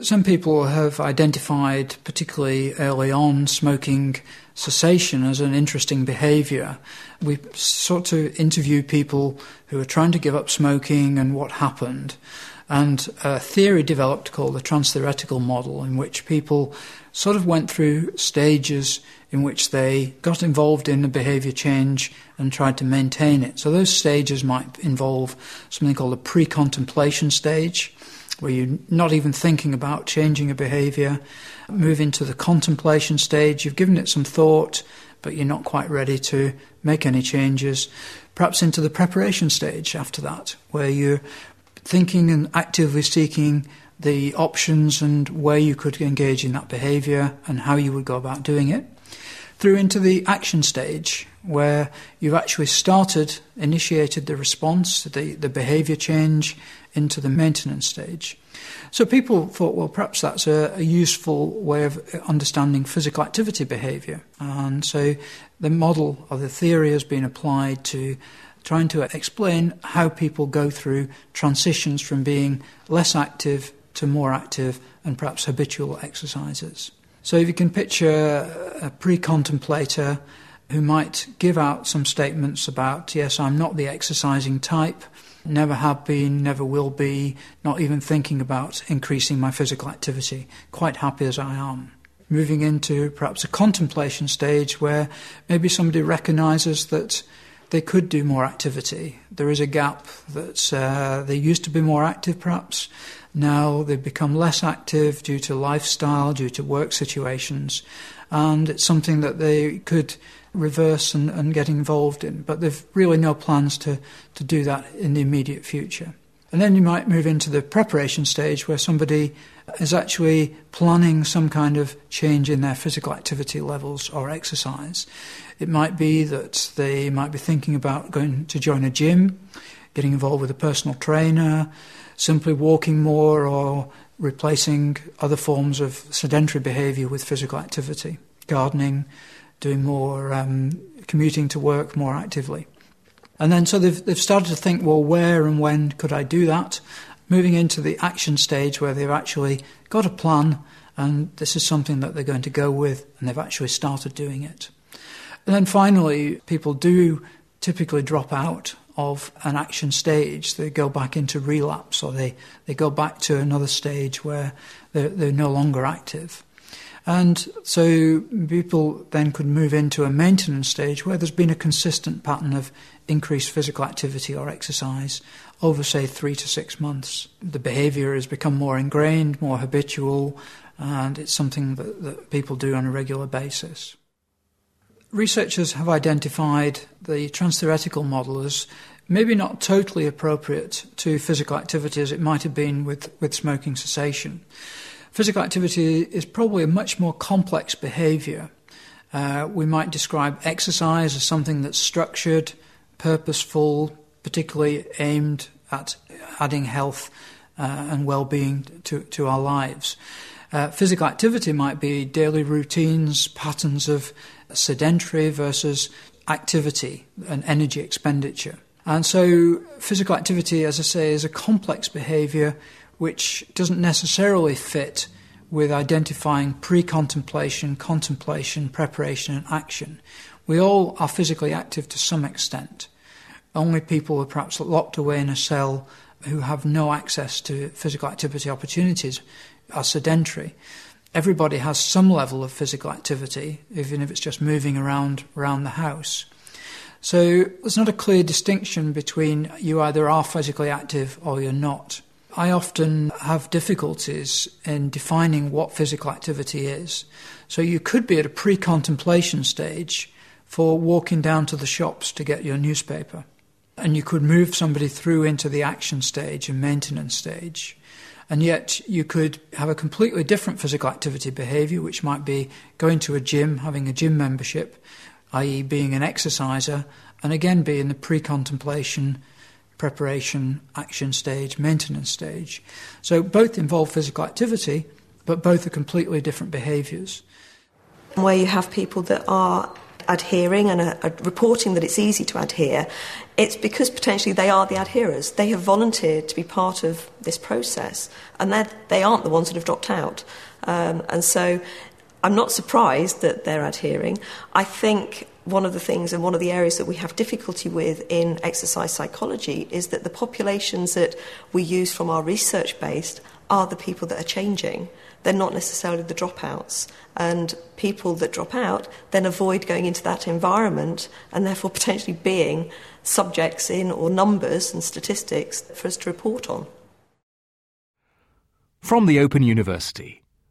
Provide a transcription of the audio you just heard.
Some people have identified, particularly early on, smoking cessation as an interesting behaviour. We sought to interview people who were trying to give up smoking and what happened. And a theory developed called the transtheoretical model, in which people sort of went through stages in which they got involved in a behaviour change and tried to maintain it. So those stages might involve something called a pre contemplation stage, where you're not even thinking about changing a behaviour. Move into the contemplation stage, you've given it some thought, but you're not quite ready to make any changes. Perhaps into the preparation stage after that, where you're thinking and actively seeking the options and where you could engage in that behaviour and how you would go about doing it, through into the action stage where you've actually started, initiated the response, the, the behaviour change into the maintenance stage. So people thought, well, perhaps that's a, a useful way of understanding physical activity behaviour. And so the model or the theory has been applied to trying to explain how people go through transitions from being less active to more active and perhaps habitual exercises. So if you can picture a pre contemplator who might give out some statements about, yes, I'm not the exercising type, never have been, never will be, not even thinking about increasing my physical activity, quite happy as I am. Moving into perhaps a contemplation stage where maybe somebody recognizes that they could do more activity. There is a gap that uh, they used to be more active, perhaps. Now they've become less active due to lifestyle, due to work situations, and it's something that they could reverse and, and get involved in. But they've really no plans to, to do that in the immediate future. And then you might move into the preparation stage where somebody is actually planning some kind of change in their physical activity levels or exercise. It might be that they might be thinking about going to join a gym, getting involved with a personal trainer, simply walking more, or replacing other forms of sedentary behaviour with physical activity, gardening, doing more, um, commuting to work more actively. And then so they've, they've started to think, well, where and when could I do that? Moving into the action stage where they've actually got a plan and this is something that they're going to go with and they've actually started doing it. And then finally, people do typically drop out of an action stage. They go back into relapse or they, they go back to another stage where they're, they're no longer active. And so people then could move into a maintenance stage where there's been a consistent pattern of increased physical activity or exercise over, say, three to six months. The behaviour has become more ingrained, more habitual, and it's something that, that people do on a regular basis. Researchers have identified the transtheoretical model as maybe not totally appropriate to physical activity as it might have been with, with smoking cessation. Physical activity is probably a much more complex behaviour. Uh, we might describe exercise as something that's structured, purposeful, particularly aimed at adding health uh, and well being to, to our lives. Uh, physical activity might be daily routines, patterns of sedentary versus activity and energy expenditure. And so, physical activity, as I say, is a complex behavior which doesn't necessarily fit with identifying pre contemplation, contemplation, preparation, and action. We all are physically active to some extent. Only people who are perhaps locked away in a cell who have no access to physical activity opportunities are sedentary. Everybody has some level of physical activity, even if it's just moving around around the house. So there's not a clear distinction between you either are physically active or you're not. I often have difficulties in defining what physical activity is. So you could be at a pre contemplation stage for walking down to the shops to get your newspaper. And you could move somebody through into the action stage and maintenance stage. And yet you could have a completely different physical activity behavior, which might be going to a gym, having a gym membership, i.e., being an exerciser, and again be in the pre contemplation preparation, action stage, maintenance stage. So both involve physical activity, but both are completely different behaviours. Where you have people that are adhering and are, are reporting that it's easy to adhere, it's because potentially they are the adherers. They have volunteered to be part of this process, and they aren't the ones that have dropped out. Um, and so I'm not surprised that they're adhering. I think one of the things and one of the areas that we have difficulty with in exercise psychology is that the populations that we use from our research based are the people that are changing. They're not necessarily the dropouts. And people that drop out then avoid going into that environment and therefore potentially being subjects in or numbers and statistics for us to report on. From the Open University.